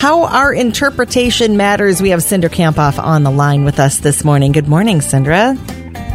How our interpretation matters. We have Cindra Kamphoff on the line with us this morning. Good morning, Cindra.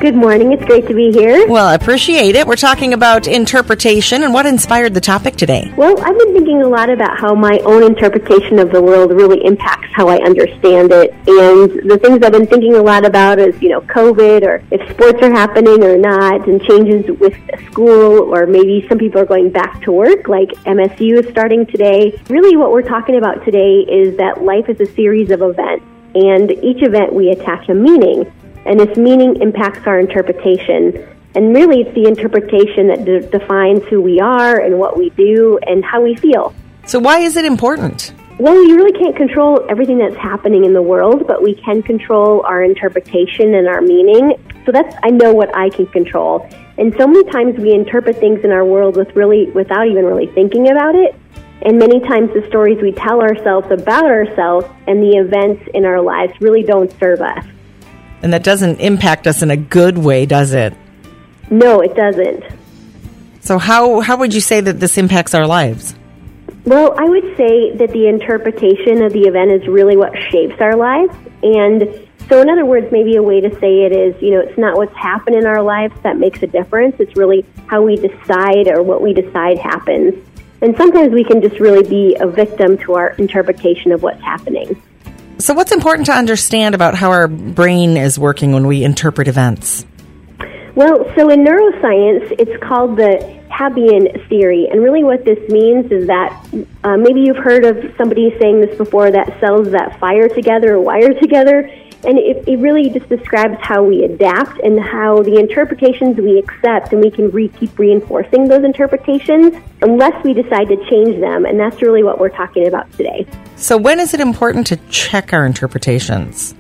Good morning. It's great to be here. Well, I appreciate it. We're talking about interpretation and what inspired the topic today. Well, I've been thinking a lot about how my own interpretation of the world really impacts how I understand it. And the things I've been thinking a lot about is, you know, COVID or if sports are happening or not and changes with school or maybe some people are going back to work like MSU is starting today. Really what we're talking about today is that life is a series of events and each event we attach a meaning and this meaning impacts our interpretation. And really, it's the interpretation that de- defines who we are and what we do and how we feel. So, why is it important? Well, you really can't control everything that's happening in the world, but we can control our interpretation and our meaning. So that's I know what I can control. And so many times we interpret things in our world with really without even really thinking about it. And many times the stories we tell ourselves about ourselves and the events in our lives really don't serve us. And that doesn't impact us in a good way, does it? No, it doesn't. So how how would you say that this impacts our lives? Well, I would say that the interpretation of the event is really what shapes our lives. And so, in other words, maybe a way to say it is, you know, it's not what's happened in our lives that makes a difference. It's really how we decide or what we decide happens. And sometimes we can just really be a victim to our interpretation of what's happening. So, what's important to understand about how our brain is working when we interpret events? Well, so in neuroscience, it's called the Hebbian theory. And really, what this means is that uh, maybe you've heard of somebody saying this before that cells that fire together or wire together. And it, it really just describes how we adapt and how the interpretations we accept, and we can re- keep reinforcing those interpretations unless we decide to change them. And that's really what we're talking about today. So, when is it important to check our interpretations?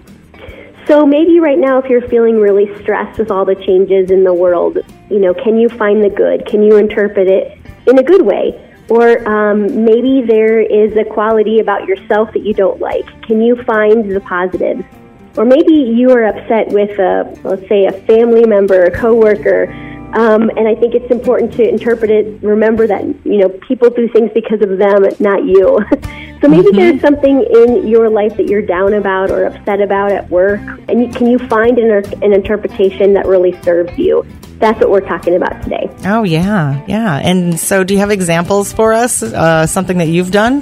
So maybe right now, if you're feeling really stressed with all the changes in the world, you know, can you find the good? Can you interpret it in a good way? Or um, maybe there is a quality about yourself that you don't like. Can you find the positives? Or maybe you are upset with, a, let's say, a family member, a coworker, um, and I think it's important to interpret it. Remember that you know people do things because of them, not you. so maybe mm-hmm. there's something in your life that you're down about or upset about at work, and you, can you find an, an interpretation that really serves you? That's what we're talking about today. Oh yeah, yeah. And so, do you have examples for us? Uh, something that you've done?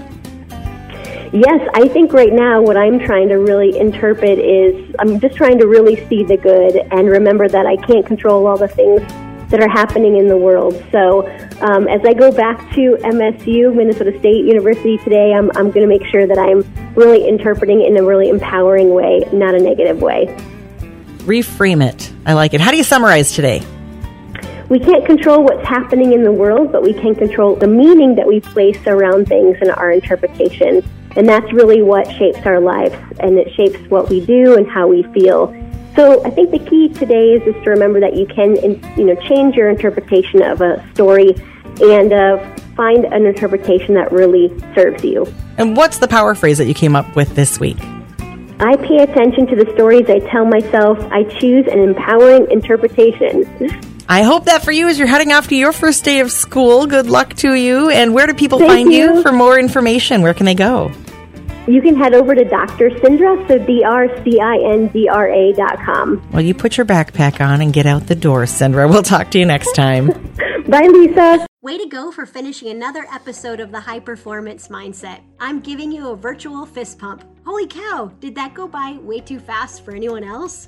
Yes, I think right now what I'm trying to really interpret is I'm just trying to really see the good and remember that I can't control all the things that are happening in the world. So um, as I go back to MSU, Minnesota State University today, I'm, I'm going to make sure that I'm really interpreting in a really empowering way, not a negative way. Reframe it. I like it. How do you summarize today? We can't control what's happening in the world, but we can control the meaning that we place around things and our interpretation. And that's really what shapes our lives, and it shapes what we do and how we feel. So I think the key today is just to remember that you can, you know, change your interpretation of a story and uh, find an interpretation that really serves you. And what's the power phrase that you came up with this week? I pay attention to the stories I tell myself. I choose an empowering interpretation. I hope that for you as you're heading off to your first day of school. Good luck to you. And where do people Thank find you. you for more information? Where can they go? You can head over to Dr. Cindra, so D-R-C-I-N-D-R-A dot com. Well, you put your backpack on and get out the door, Cindra. We'll talk to you next time. Bye, Lisa. Way to go for finishing another episode of the High Performance Mindset. I'm giving you a virtual fist pump. Holy cow, did that go by way too fast for anyone else?